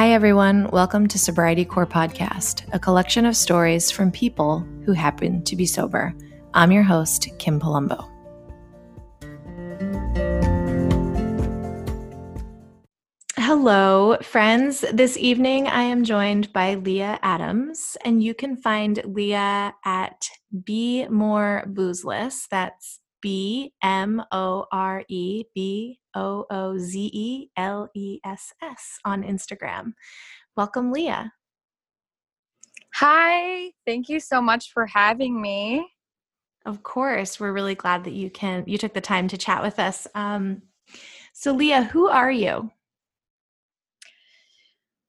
Hi, everyone. Welcome to Sobriety Core Podcast, a collection of stories from people who happen to be sober. I'm your host, Kim Palumbo. Hello, friends. This evening I am joined by Leah Adams, and you can find Leah at Bmore Boozeless. That's B M O R E B O O Z E L E S S on Instagram. Welcome, Leah. Hi, thank you so much for having me. Of course, we're really glad that you can you took the time to chat with us. Um, so, Leah, who are you?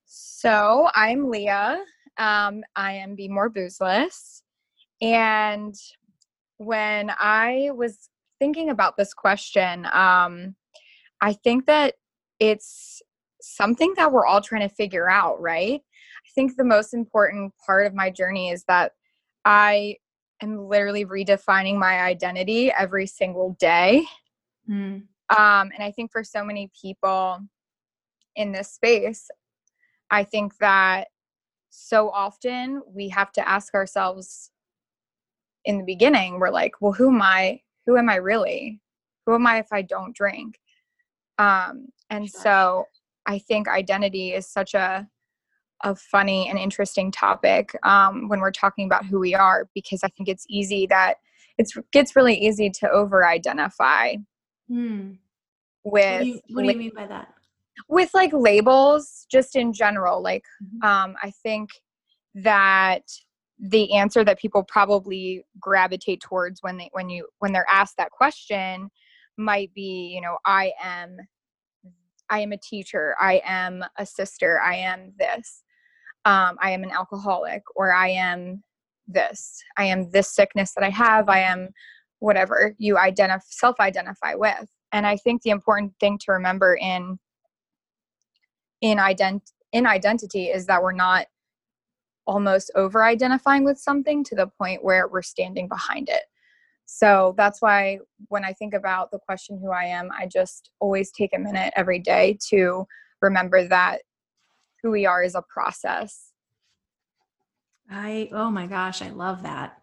So, I'm Leah. Um, I am Bmore Boozeless, and when I was thinking about this question, um, I think that it's something that we're all trying to figure out, right? I think the most important part of my journey is that I am literally redefining my identity every single day. Mm. Um, and I think for so many people in this space, I think that so often we have to ask ourselves in the beginning, we're like, well, who am I? Who am I really? Who am I if I don't drink? Um, and so I think identity is such a a funny and interesting topic um, when we're talking about who we are because I think it's easy that it gets really easy to over identify hmm. with. What do, you, what do you mean by that? With like labels, just in general. Like, mm-hmm. um, I think that the answer that people probably gravitate towards when they when you when they're asked that question might be you know i am i am a teacher i am a sister i am this um, i am an alcoholic or i am this i am this sickness that i have i am whatever you identify self identify with. And i think the important thing to remember in in ident in identity is that we're not almost over identifying with something to the point where we're standing behind it so that's why when I think about the question who I am, I just always take a minute every day to remember that who we are is a process. I, oh my gosh, I love that.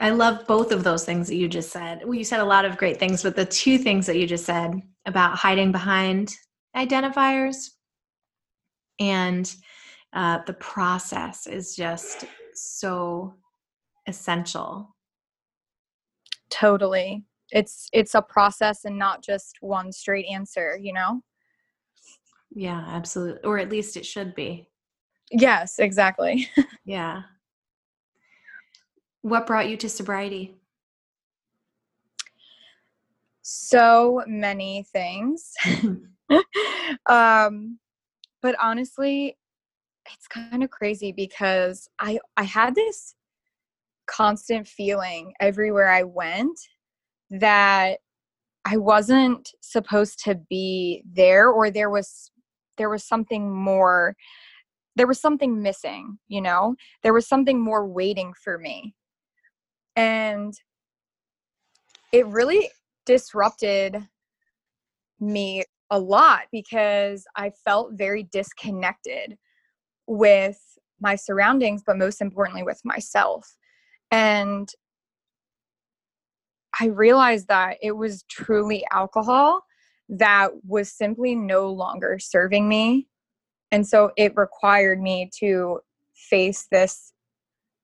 I love both of those things that you just said. Well, you said a lot of great things, but the two things that you just said about hiding behind identifiers and uh, the process is just so essential totally. It's it's a process and not just one straight answer you know? Yeah absolutely or at least it should be. Yes exactly. Yeah. What brought you to sobriety? So many things. Um but honestly it's kind of crazy because i i had this constant feeling everywhere I went that I wasn't supposed to be there or there was there was something more there was something missing, you know? There was something more waiting for me. And it really disrupted me a lot because I felt very disconnected with my surroundings, but most importantly with myself. And I realized that it was truly alcohol that was simply no longer serving me. And so it required me to face this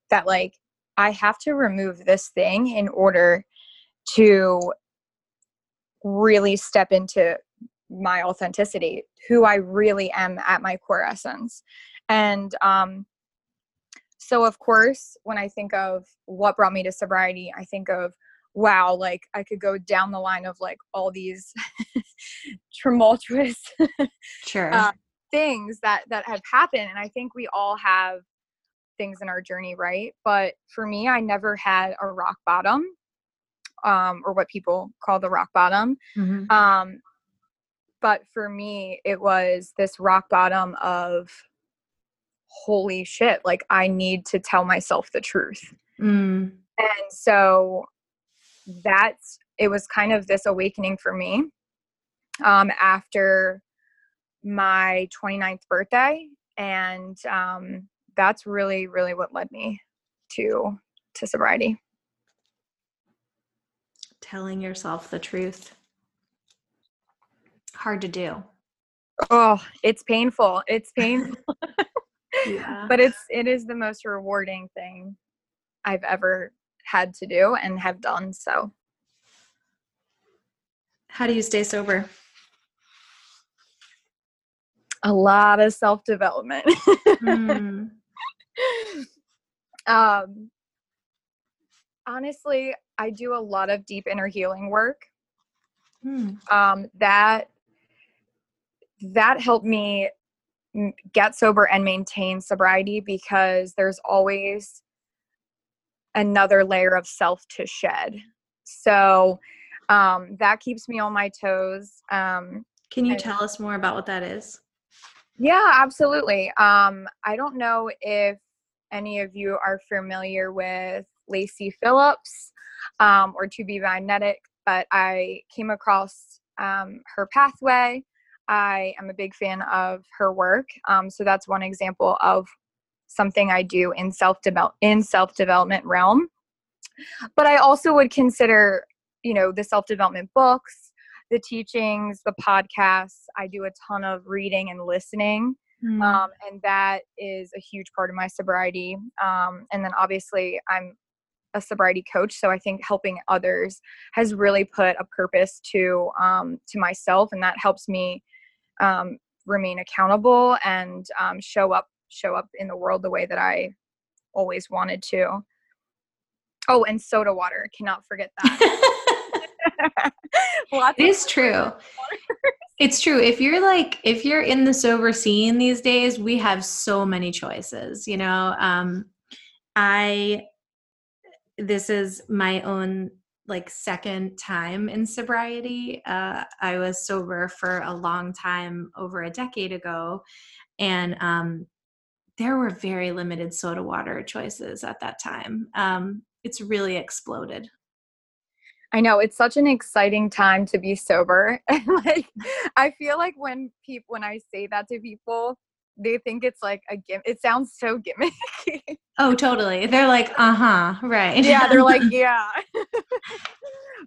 that, like, I have to remove this thing in order to really step into my authenticity, who I really am at my core essence. And um, so of course when i think of what brought me to sobriety i think of wow like i could go down the line of like all these tumultuous sure. uh, things that that have happened and i think we all have things in our journey right? But for me i never had a rock bottom um or what people call the rock bottom. Mm-hmm. um but for me it was this rock bottom of holy shit, like I need to tell myself the truth. Mm. And so that's, it was kind of this awakening for me um, after my 29th birthday and um, that's really really what led me to to sobriety. Telling yourself the truth. Hard to do. Oh it's painful. It's painful yeah. but it's it is the most rewarding thing i've ever had to do and have done so how do you stay sober a lot of self development mm. um honestly i do a lot of deep inner healing work mm. um that that helped me get sober and maintain sobriety because there's always another layer of self to shed. So um, that keeps me on my toes. Um, Can you tell us more about what that is? Yeah, absolutely. Um, I don't know if any of you are familiar with Lacy Phillips um, or To Be Magnetic, but I came across um, her pathway I am a big fan of her work. Um, so that's one example of something I do in self develop in self development realm. But I also would consider, you know, the self development books, the teachings, the podcasts. I do a ton of reading and listening. Mm. Um, and that is a huge part of my sobriety. Um, and then obviously, I'm a sobriety coach, so I think helping others has really put a purpose to um, to myself, and that helps me um, remain accountable and um, show up show up in the world the way that I always wanted to. Oh, and soda water. Cannot forget that. it is true. it's true. If you're like, if you're in the sober scene these days, we have so many choices. You know, um, I, this is my own like second time in sobriety. Uh, I was sober for a long time, over a decade ago, and um, there were very limited soda water choices at that time. Um, it's really exploded. I know it's such an exciting time to be sober, like I feel like when people when I say that to people, they think it's like a gimmick. It sounds so gimmicky. Oh, totally. They're like, uh huh, right. Yeah, they're like, yeah.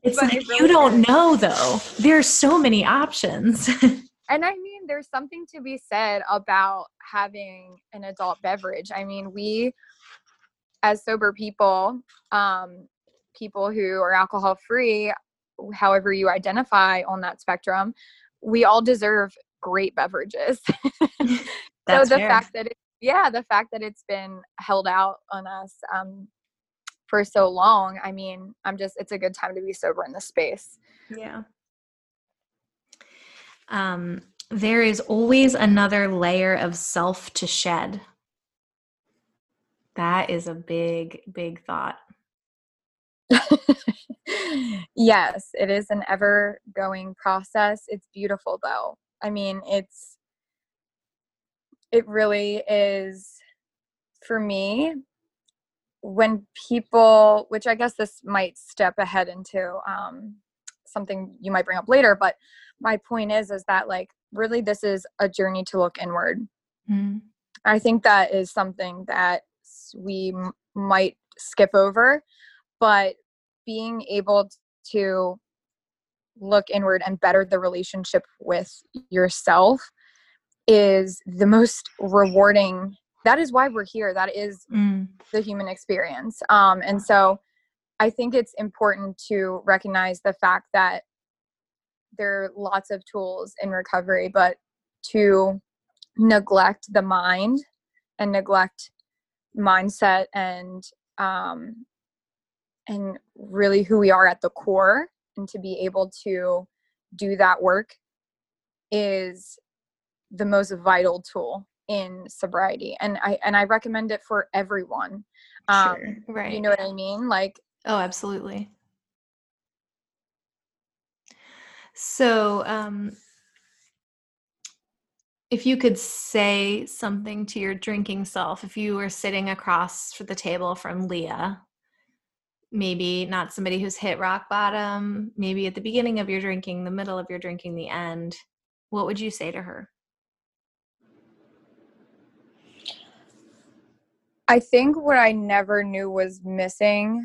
it's but like it really you don't is. know though. There's so many options. and I mean, there's something to be said about having an adult beverage. I mean, we as sober people, um, people who are alcohol free, however you identify on that spectrum, we all deserve great beverages. So the fair. fact that it, yeah, the fact that it's been held out on us um, for so long, I mean, I'm just it's a good time to be sober in this space. Yeah. Um, there is always another layer of self to shed. That is a big, big thought. yes, it is an ever going process. It's beautiful though. I mean, it's it really is for me when people which i guess this might step ahead into um, something you might bring up later but my point is is that like really this is a journey to look inward mm. i think that is something that we m- might skip over but being able to look inward and better the relationship with yourself is the most rewarding that is why we're here that is mm. the human experience um, and so i think it's important to recognize the fact that there are lots of tools in recovery but to neglect the mind and neglect mindset and um, and really who we are at the core and to be able to do that work is the most vital tool in sobriety and i and i recommend it for everyone. Um sure. right. you know what i mean? Like oh absolutely. So um if you could say something to your drinking self if you were sitting across for the table from leah maybe not somebody who's hit rock bottom maybe at the beginning of your drinking the middle of your drinking the end what would you say to her I think what I never knew was missing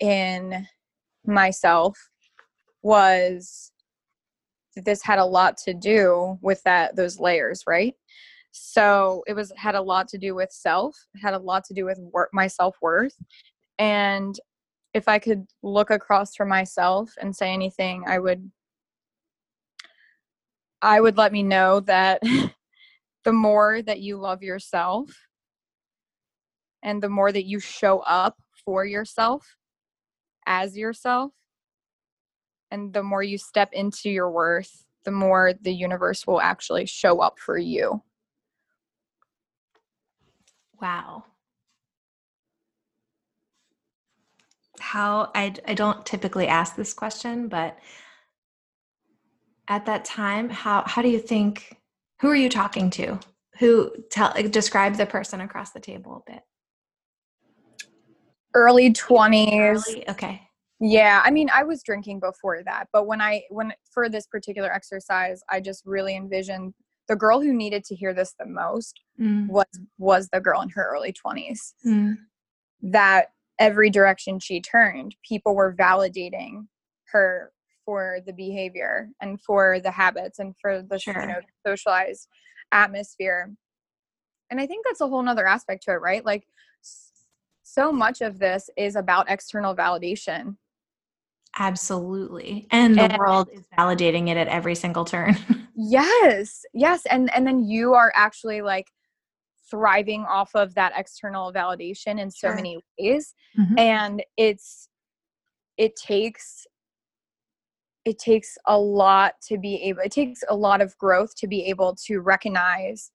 in myself was that this had a lot to do with that those layers, right? So it was had a lot to do with self, had a lot to do with work, my self worth, and if I could look across from myself and say anything, I would I would let me know that the more that you love yourself and the more that you show up for yourself as yourself and the more you step into your worth the more the universe will actually show up for you. Wow. How I, I don't typically ask this question but at that time how how do you think who are you talking to? Who tell describe the person across the table a bit early 20s Early? okay. Yeah i mean i was drinking before that but when i when for this particular exercise i just really envisioned the girl who needed to hear this the most Mm, was was the girl in her early 20s mm, that every direction she turned people were validating her for the behavior and for the habits and for the Sure. you know socialized atmosphere. And i think that's a whole nother aspect to it right? Like so much of this is about external validation. Absolutely. And the And- world is validating it at every single turn. Yes yes. And and then you are actually like thriving off of that external validation in so Sure. many ways. Mhm. and it's it takes it takes a lot to be able it takes a lot of growth to be able to recognize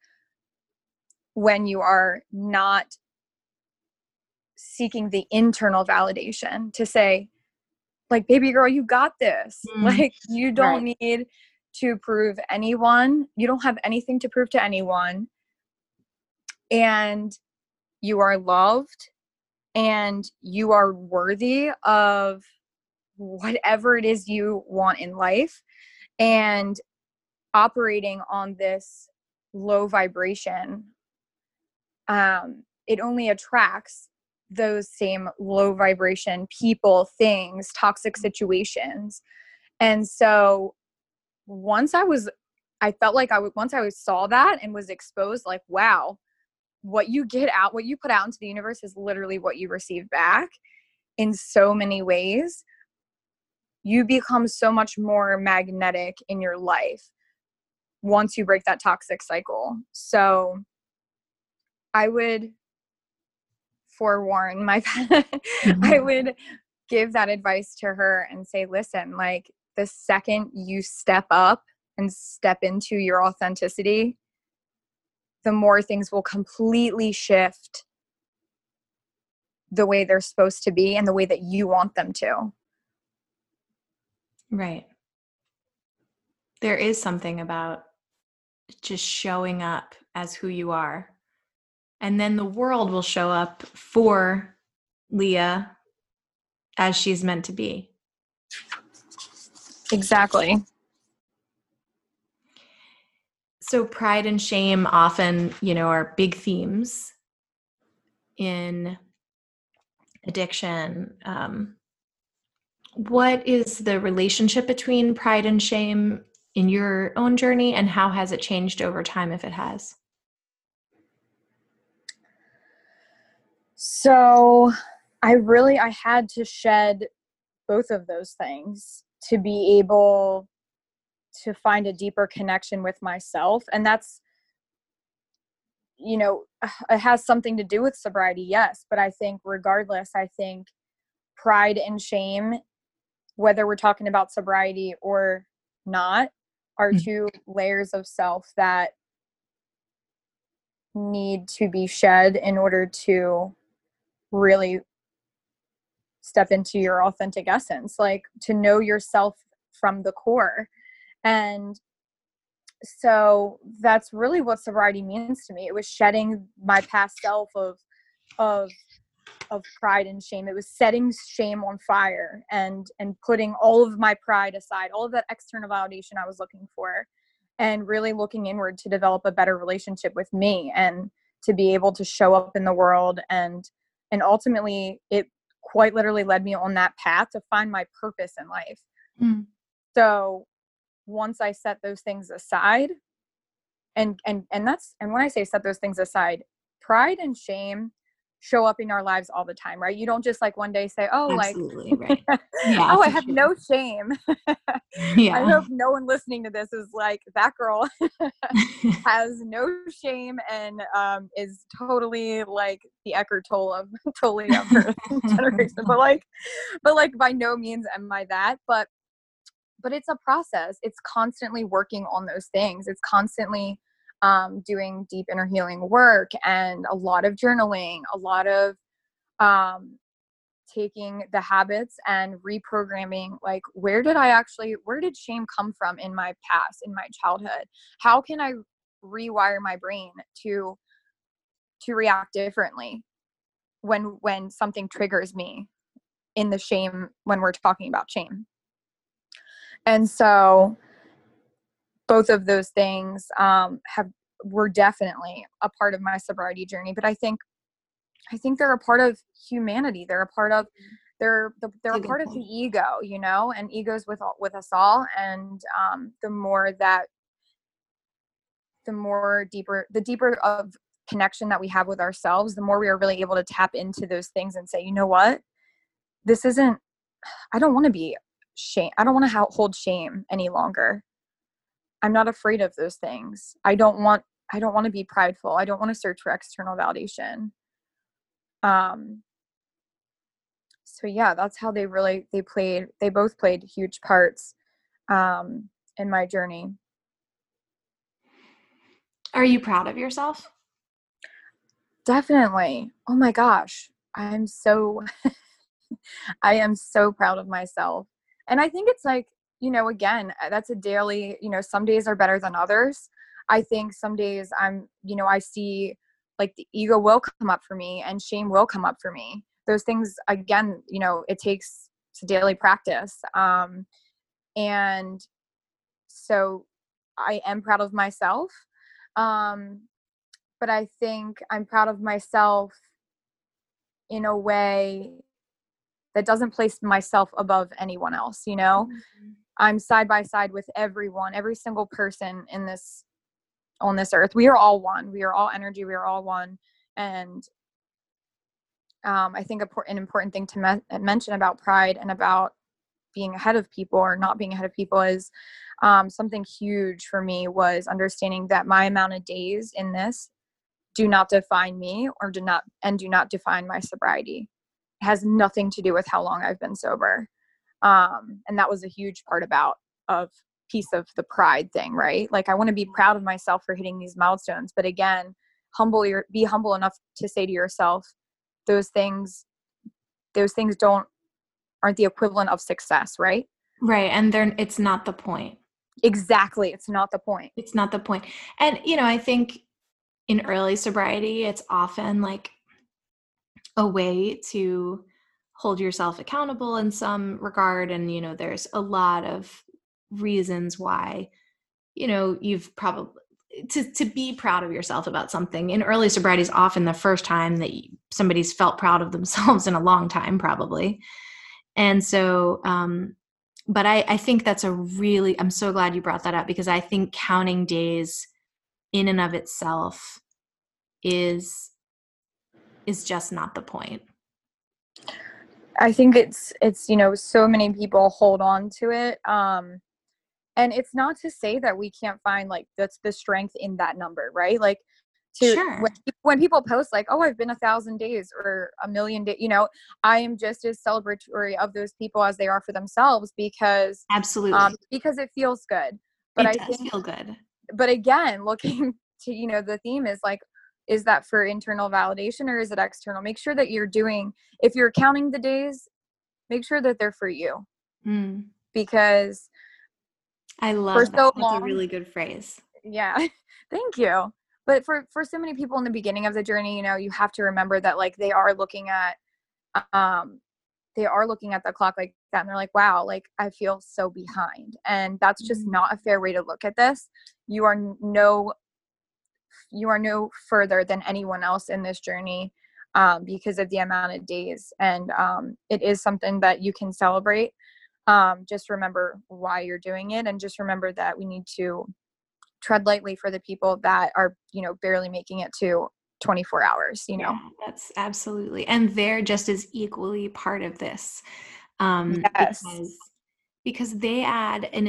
when you are not seeking the internal validation to say like baby girl you got this. Mm. like you don't need to prove anyone. You don't have anything to prove to anyone. And you are loved and you are worthy of whatever it is you want in life. And operating on this low vibration um it only attracts those same low vibration people things toxic mm-hmm. situations. And so once i was i felt like i w- once i saw that and was exposed like wow what you get out what you put out into the universe is literally what you receive back in so many ways. You become so much more magnetic in your life once you break that toxic cycle. So i would forewarn my mm-hmm. i would give that advice to her and say listen like the second you step up and step into your authenticity the more things will completely shift the way they're supposed to be and the way that you want them to Right. There is something about just showing up as who you are. And then the world will show up for Leah as she's meant to be. exactly So pride and shame often, you know, are big themes in addiction. Um, what is the relationship between pride and shame in your own journey and how has it changed over time if it has? So I really I had to shed both of those things to be able to find a deeper connection with myself and that's you know it has something to do with sobriety yes but I think regardless I think pride and shame whether we're talking about sobriety or not are Mm. two layers of self that need to be shed in order to really step into your authentic essence like to know yourself from the core. And so that's really what sobriety means to me. It was shedding my past self of of of pride and shame. It was setting shame on fire and and putting all of my pride aside all of that external validation i was looking for and really looking inward to develop a better relationship with me and to be able to show up in the world and and ultimately it quite literally led me on that path to find my purpose in life mm. so once i set those things aside and and and that's and when i say set those things aside pride and shame show up in our lives all the time, right? You don't just like one day say, "Oh, Absolutely, like, right. yeah, oh, I have sure. no shame." yeah. I hope no one listening to this is like that girl has no shame and um, is totally like the Eckhart Tolle of totally of her generation. But like, but like, by no means am I that. But but it's a process. It's constantly working on those things. It's constantly um, doing deep inner healing work and a lot of journaling, a lot of um, taking the habits and reprogramming like where did i actually where did shame come from in my past in my childhood? How can i rewire my brain to to react differently when when something triggers me in the shame when we're talking about shame? And so both of those things um, have were definitely a part of my sobriety journey but i think i think they're a part of humanity. They're a part of they're they're a part of the ego you know and egos with with us all and um, the more that the more deeper the deeper of connection that we have with ourselves the more we are really able to tap into those things and say you know what? This isn't i don't want to be shame i don't want to hold shame any longer i'm not afraid of those things. I don't want i don't want to be prideful. I don't want to search for external validation. Um so yeah that's how they really they played they both played huge parts um in my journey. Are you proud of yourself? Definitely. Oh my gosh. I'm so i am so proud of myself. And i think it's like you know, again, uh, that's a daily, you know, some days are better than others. I think some days I'm, you know, I see like the ego will come up for me and shame will come up for me. Those things, again, you know, it takes it's daily practice. Um, and so I am proud of myself. Um, but I think I'm proud of myself in a way that doesn't place myself above anyone else, you know? Mm-hmm. I'm side by side with everyone, every single person in this on this earth. We are all one. We are all energy. We are all one. And um, I think an important thing to me- mention about pride and about being ahead of people or not being ahead of people is um, something huge for me was understanding that my amount of days in this do not define me or do not and do not define my sobriety. It has nothing to do with how long I've been sober um, and that was a huge part about of piece of the pride thing right? Like i want to be proud of myself for hitting these milestones but again humble your be humble enough to say to yourself those things those things don't aren't the equivalent of success right? Right and they're it's not the point. Exactly it's not the point. It's not the point. And you know i think in early sobriety it's often like a way to hold yourself accountable in some regard and you know there's a lot of reasons why you know you've probably to to be proud of yourself about something. In early sobriety is often the first time that somebody's felt proud of themselves in a long time probably. And so um but i i think that's a really i'm so glad you brought that up because i think counting days in and of itself is is just not the point I think it's it's you know so many people hold on to it um and it's not to say that we can't find like that's the strength in that number right? Like to sure. when, when people post like oh I've been a thousand days or a million days you know I am just as celebratory of those people as they are for themselves because absolutely. um, because it feels good. But it I does think, feel good. but again looking to you know the theme is like is that for internal validation or is it external make sure that you're doing if you're counting the days make sure that they're for you mm. because i love for that. so that's long, a really good phrase yeah thank you but for for so many people in the beginning of the journey you know you have to remember that like they are looking at um they are looking at the clock like that and they're like wow like i feel so behind and that's just mm. not a fair way to look at this you are no you are no further than anyone else in this journey um, because of the amount of days. And um, it is something that you can celebrate. Um, just remember why you're doing it and just remember that we need to tread lightly for the people that are you know barely making it to 24 hours you know? Yeah, that's absolutely and they're just as equally part of this um yes. because because they add in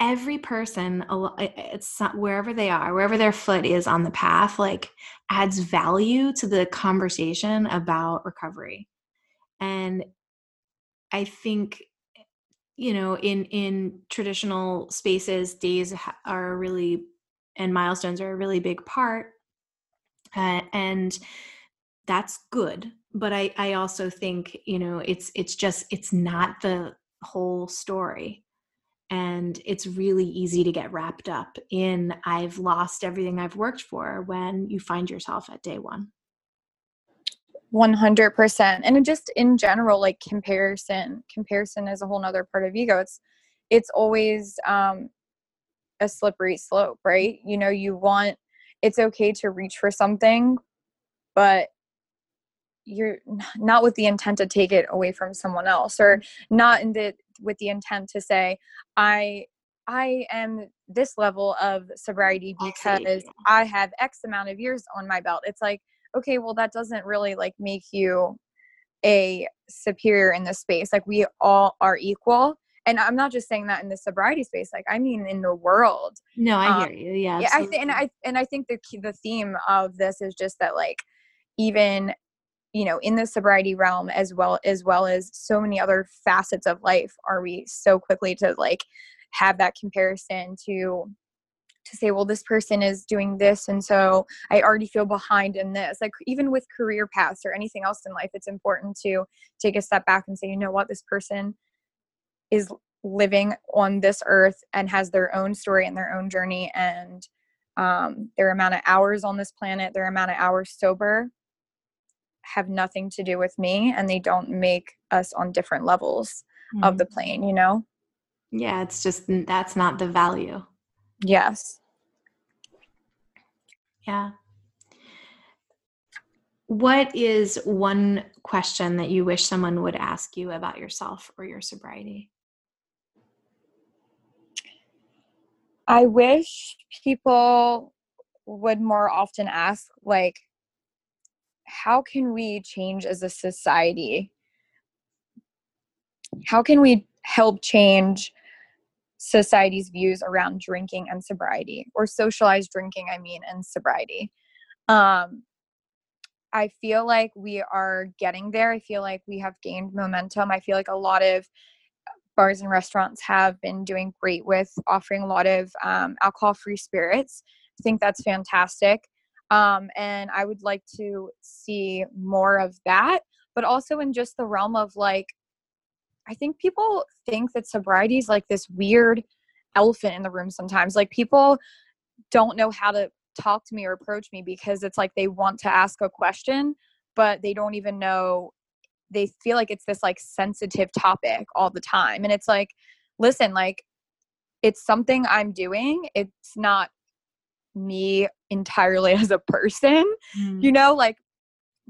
every person it's wherever they are wherever their foot is on the path like adds value to the conversation about recovery. And i think you know in in traditional spaces days are really and milestones are a really big part uh, and that's good. But i i also think you know it's it's just it's not the whole story and it's really easy to get wrapped up in i've lost everything i've worked for when you find yourself at day one. 100% and just in general like comparison comparison is a whole nother part of ego it's it's always um a slippery slope right? You know you want it's okay to reach for something but you're not with the intent to take it away from someone else or not in the with the intent to say i i am this level of sobriety because i have x amount of years on my belt. It's like okay well that doesn't really like make you a superior in this space. Like we all are equal and i'm not just saying that in the sobriety space like i mean in the world no i um, hear you. Yeah yeah i think and i and i think the the theme of this is just that like even you know in the sobriety realm as well as well as so many other facets of life are we so quickly to like have that comparison to to say well this person is doing this and so i already feel behind in this. Like even with career paths or anything else in life it's important to take a step back and say you know what? This person is living on this earth and has their own story and their own journey and um, their amount of hours on this planet their amount of hours sober have nothing to do with me and they don't make us on different levels mm-hmm. of the mm. plane you know yeah it's just that's not the value Yes. Yeah. What is one question that you wish someone would ask you about yourself or your sobriety? I wish people would more often ask, like, how can we change as a society? How can we help change society's views around drinking and sobriety or socialized drinking i mean and sobriety? Um i feel like we are getting there. I feel like we have gained momentum. I feel like a lot of bars and restaurants have been doing great with offering a lot of um, alcohol free spirits. I think that's fantastic um, and i would like to see more of that but also in just the realm of like I think people think that sobriety is like this weird elephant in the room sometimes. Like people don't know how to talk to me or approach me because it's like they want to ask a question, but they don't even know they feel like it's this like sensitive topic all the time. And it's like, listen, like it's something I'm doing. It's not me entirely as a person. Mm. You know, like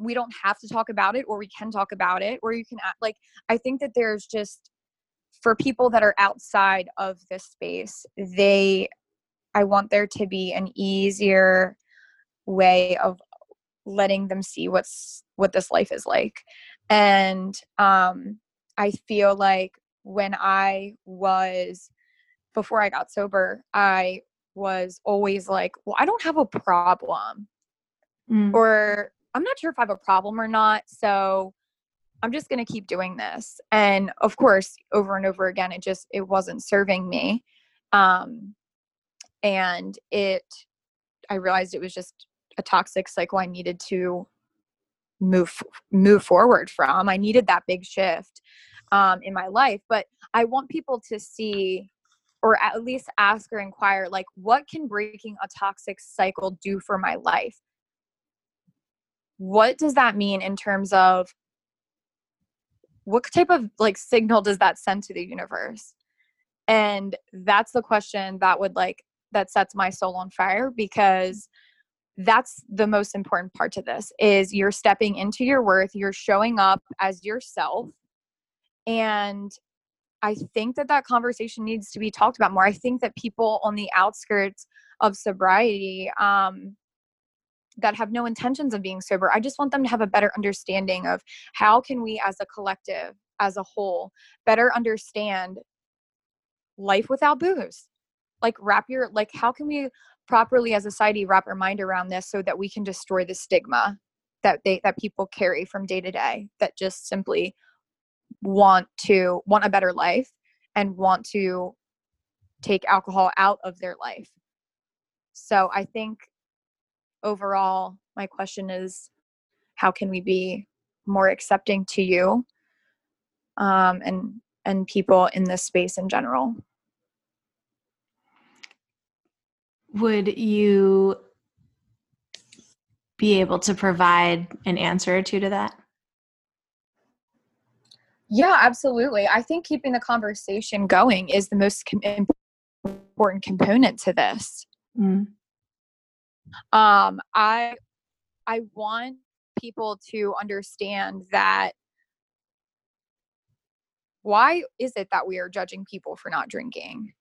we don't have to talk about it or we can talk about it or you can act like i think that there's just for people that are outside of this space they i want there to be an easier way of letting them see what's what this life is like and um i feel like when i was before i got sober i was always like well i don't have a problem mm. or I'm not sure if I have a problem or not. So I'm just going to keep doing this. And of course, over and over again, it just, it wasn't serving me. Um, and it, I realized it was just a toxic cycle I needed to move, move forward from. I needed that big shift um, in my life. But I want people to see or at least ask or inquire like what can breaking a toxic cycle do for my life? What does that mean in terms of what type of like signal does that send to the universe? And that's the question that would like that sets my soul on fire because that's the most important part to this is you're stepping into your worth you're showing up as yourself and i think that that conversation needs to be talked about more. I think that people on the outskirts of sobriety um, that have no intentions of being sober i just want them to have a better understanding of how can we as a collective as a whole better understand life without booze. Like wrap your like how can we properly as a society wrap our mind around this so that we can destroy the stigma that they that people carry from day to day that just simply want to want a better life and want to take alcohol out of their life so i think overall my question is how can we be more accepting to you um, and and people in this space in general would you be able to provide an answer or two to that? Yeah, absolutely. I think keeping the conversation going is the most com- important component to this. Mm. Um, I I want people to understand that why is it that we are judging people for not drinking?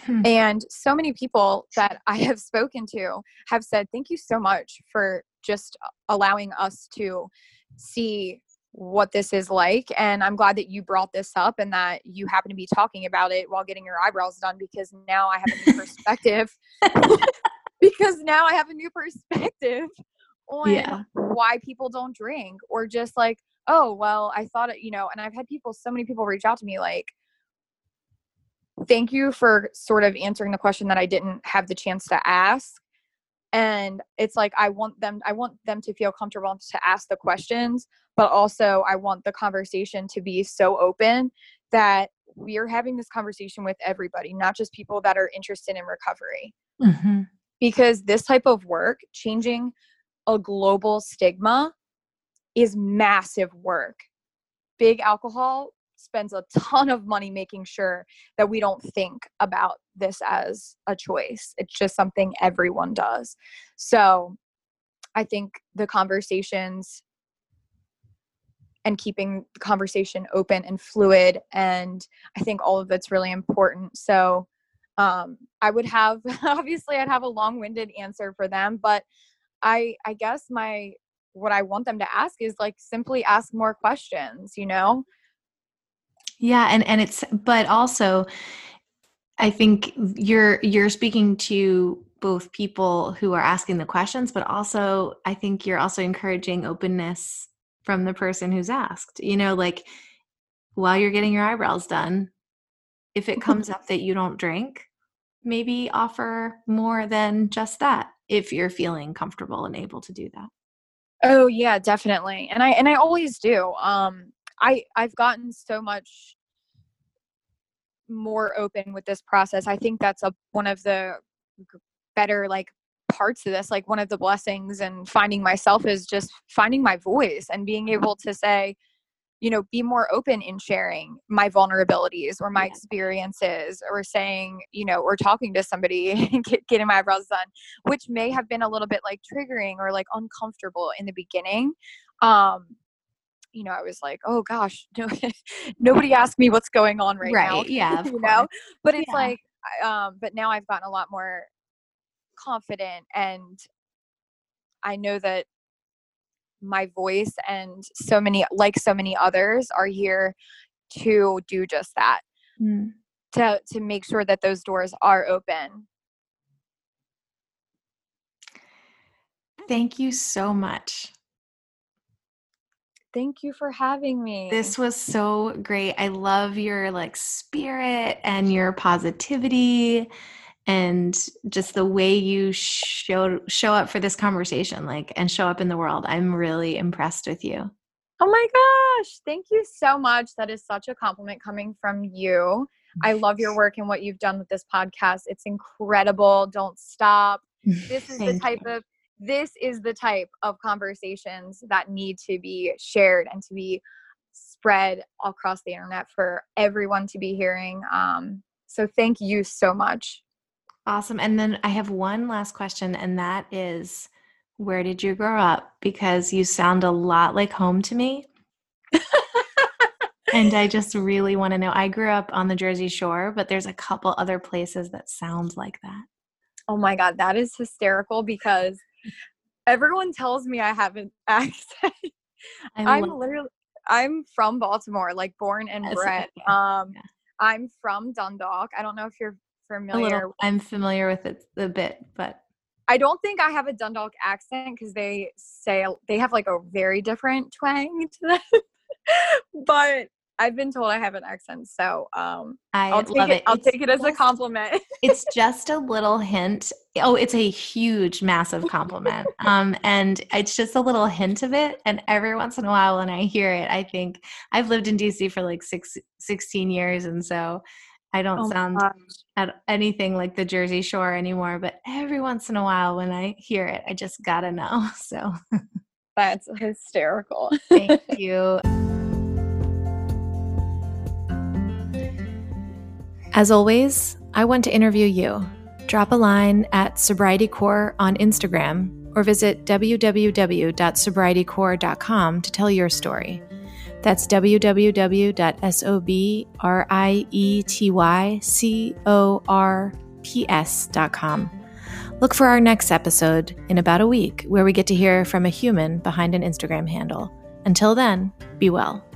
Hmm. And so many people that I have spoken to have said, Thank you so much for just allowing us to see what this is like. And I'm glad that you brought this up and that you happen to be talking about it while getting your eyebrows done because now I have a new perspective. because now I have a new perspective on yeah. why people don't drink or just like, oh, well, I thought it, you know, and I've had people, so many people reach out to me like, thank you for sort of answering the question that I didn't have the chance to ask. And it's like I want them I want them to feel comfortable to ask the questions, but also I want the conversation to be so open that we are having this conversation with everybody, not just people that are interested in recovery. Mm-hmm. Because this type of work, changing a global stigma, is massive work. Big alcohol spends a ton of money making sure that we don't think about this as a choice. It's just something everyone does. So I think the conversations and keeping the conversation open and fluid and I think all of it's really important. So um, I would have obviously I'd have a long-winded answer for them, but I I guess my what I want them to ask is like simply ask more questions, you know? Yeah, and and it's but also I think you're you're speaking to both people who are asking the questions, but also I think you're also encouraging openness from the person who's asked. You know, like while you're getting your eyebrows done, if it comes up that you don't drink, maybe offer more than just that if you're feeling comfortable and able to do that. Oh yeah, definitely. And I and I always do. Um I I've gotten so much more open with this process. I think that's a one of the better like parts of this like one of the blessings and finding myself is just finding my voice and being able to say you know be more open in sharing my vulnerabilities or my experiences or saying you know or talking to somebody and get, getting my eyebrows done which may have been a little bit like triggering or like uncomfortable in the beginning um you know, I was like, oh gosh, no, nobody asked me what's going on right, right. now. Yeah. you know, but it's yeah. like, um, but now I've gotten a lot more confident and I know that my voice and so many, like so many others, are here to do just that. Mm. To, to make sure that those doors are open Thank you so much. Thank you for having me. This was so great. I love your like spirit and your positivity and just the way you show show up for this conversation like and show up in the world. I'm really impressed with you. Oh my gosh. Thank you so much. That is such a compliment coming from you. I love your work and what you've done with this podcast. It's incredible. Don't stop. This is the type of this is the type of conversations that need to be shared and to be spread across the internet for everyone to be hearing. Um, so thank you so much. Awesome. And then I have one last question, and that is where did you grow up? Because you sound a lot like home to me. and I just really want to know. I grew up on the Jersey Shore, but there's a couple other places that sound like that. Oh my God, that is hysterical because everyone tells me I have an accent. I'm literally I'm from Baltimore, like born and bred. Um, yeah. I'm from Dundalk. I don't know if you're familiar. Little, I'm familiar with it a bit, but I don't think I have a Dundalk accent because they say they have like a very different twang to them. but I've been told I have an accent, so um, I will take it, it. I'll it's take it as just, a compliment. it's just a little hint. Oh, it's a huge, massive compliment. um, and it's just a little hint of it. And every once in a while, when I hear it, I think I've lived in DC for like six, 16 years, and so I don't oh sound at anything like the Jersey Shore anymore. But every once in a while, when I hear it, I just gotta know. So that's hysterical. Thank you. As always, I want to interview you. Drop a line at SobrietyCore on Instagram or visit www.sobrietycore.com to tell your story. That's www.sobriety.com. Look for our next episode in about a week, where we get to hear from a human behind an Instagram handle. Until then, be well.